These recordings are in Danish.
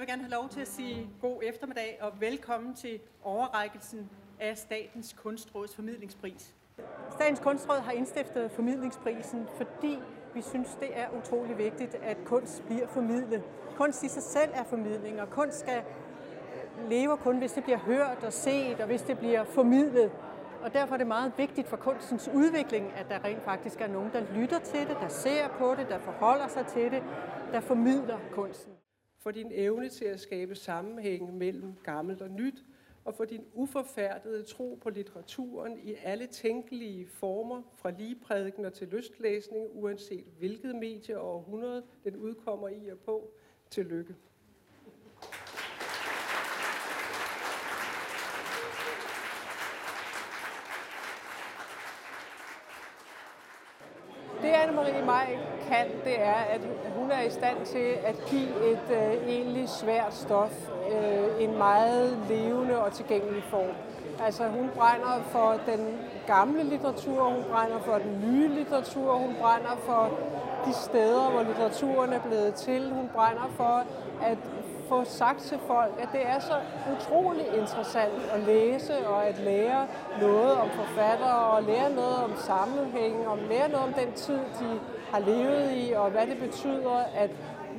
Jeg vil gerne have lov til at sige god eftermiddag og velkommen til overrækkelsen af Statens Kunstråds formidlingspris. Statens Kunstråd har indstiftet formidlingsprisen, fordi vi synes, det er utrolig vigtigt, at kunst bliver formidlet. Kunst i sig selv er formidling, og kunst skal leve kun, hvis det bliver hørt og set, og hvis det bliver formidlet. Og derfor er det meget vigtigt for kunstens udvikling, at der rent faktisk er nogen, der lytter til det, der ser på det, der forholder sig til det, der formidler kunsten. For din evne til at skabe sammenhæng mellem gammelt og nyt, og for din uforfærdede tro på litteraturen i alle tænkelige former, fra ligeprædikener til lystlæsning, uanset hvilket medie og århundrede den udkommer i og på. Tillykke. Det Anne-Marie Maj kan, det er, at hun er i stand til at give et øh, egentlig svært stof øh, en meget levende og tilgængelig form. Altså hun brænder for den gamle litteratur, hun brænder for den nye litteratur, hun brænder for de steder, hvor litteraturen er blevet til. Hun brænder for at få sagt til folk, at det er så utrolig interessant at læse og at lære noget om forfattere og lære noget om sammenhæng og lære noget om den tid, de har levet i og hvad det betyder, at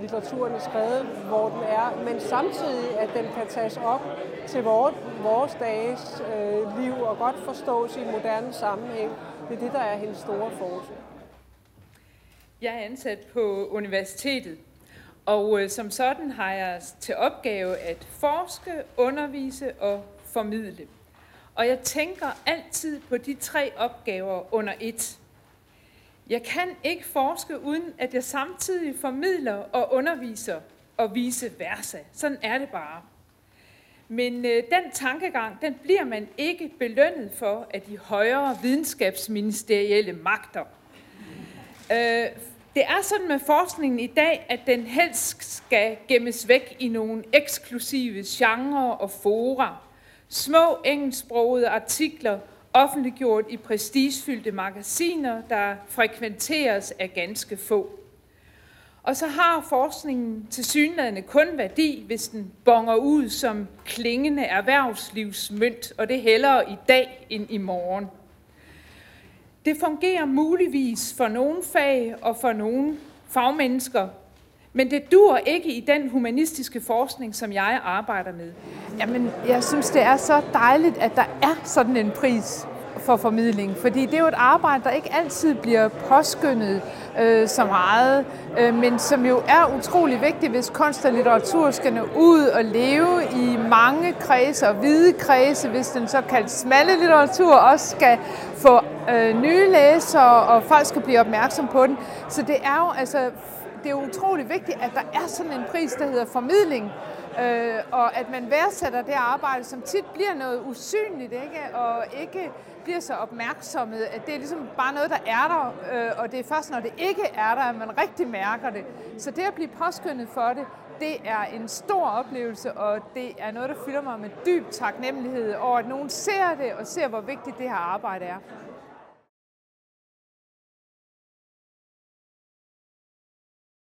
litteraturen er skrevet, hvor den er, men samtidig, at den kan tages op til vores, vores dages øh, liv og godt forstås i moderne sammenhæng. Det er det, der er hendes store force. Jeg er ansat på universitetet, og øh, som sådan har jeg til opgave at forske, undervise og formidle. Og jeg tænker altid på de tre opgaver under et. Jeg kan ikke forske, uden at jeg samtidig formidler og underviser og vice versa. Sådan er det bare. Men øh, den tankegang, den bliver man ikke belønnet for af de højere videnskabsministerielle magter. Øh, det er sådan med forskningen i dag, at den helst skal gemmes væk i nogle eksklusive genrer og fora. Små engelsksprogede artikler, offentliggjort i prestigefyldte magasiner, der frekventeres af ganske få. Og så har forskningen til synlædende kun værdi, hvis den bonger ud som klingende erhvervslivsmønt, og det hellere i dag end i morgen. Det fungerer muligvis for nogle fag og for nogle fagmennesker, men det dur ikke i den humanistiske forskning, som jeg arbejder med. Jamen, jeg synes, det er så dejligt, at der er sådan en pris for formidling, fordi det er jo et arbejde, der ikke altid bliver påskyndet øh, så meget, øh, men som jo er utrolig vigtigt, hvis kunst og litteratur skal nå ud og leve i mange kredse og hvide kredse, hvis den såkaldte smalle litteratur også skal få øh, nye læsere, og folk skal blive opmærksom på den. Så det er jo altså det er utrolig vigtigt, at der er sådan en pris, der hedder formidling, øh, og at man værdsætter det arbejde, som tit bliver noget usynligt, ikke? og ikke bliver så opmærksomme, at det er ligesom bare noget, der er der, øh, og det er først, når det ikke er der, at man rigtig mærker det. Så det at blive påskyndet for det, det er en stor oplevelse, og det er noget, der fylder mig med dyb taknemmelighed over, at nogen ser det og ser, hvor vigtigt det her arbejde er.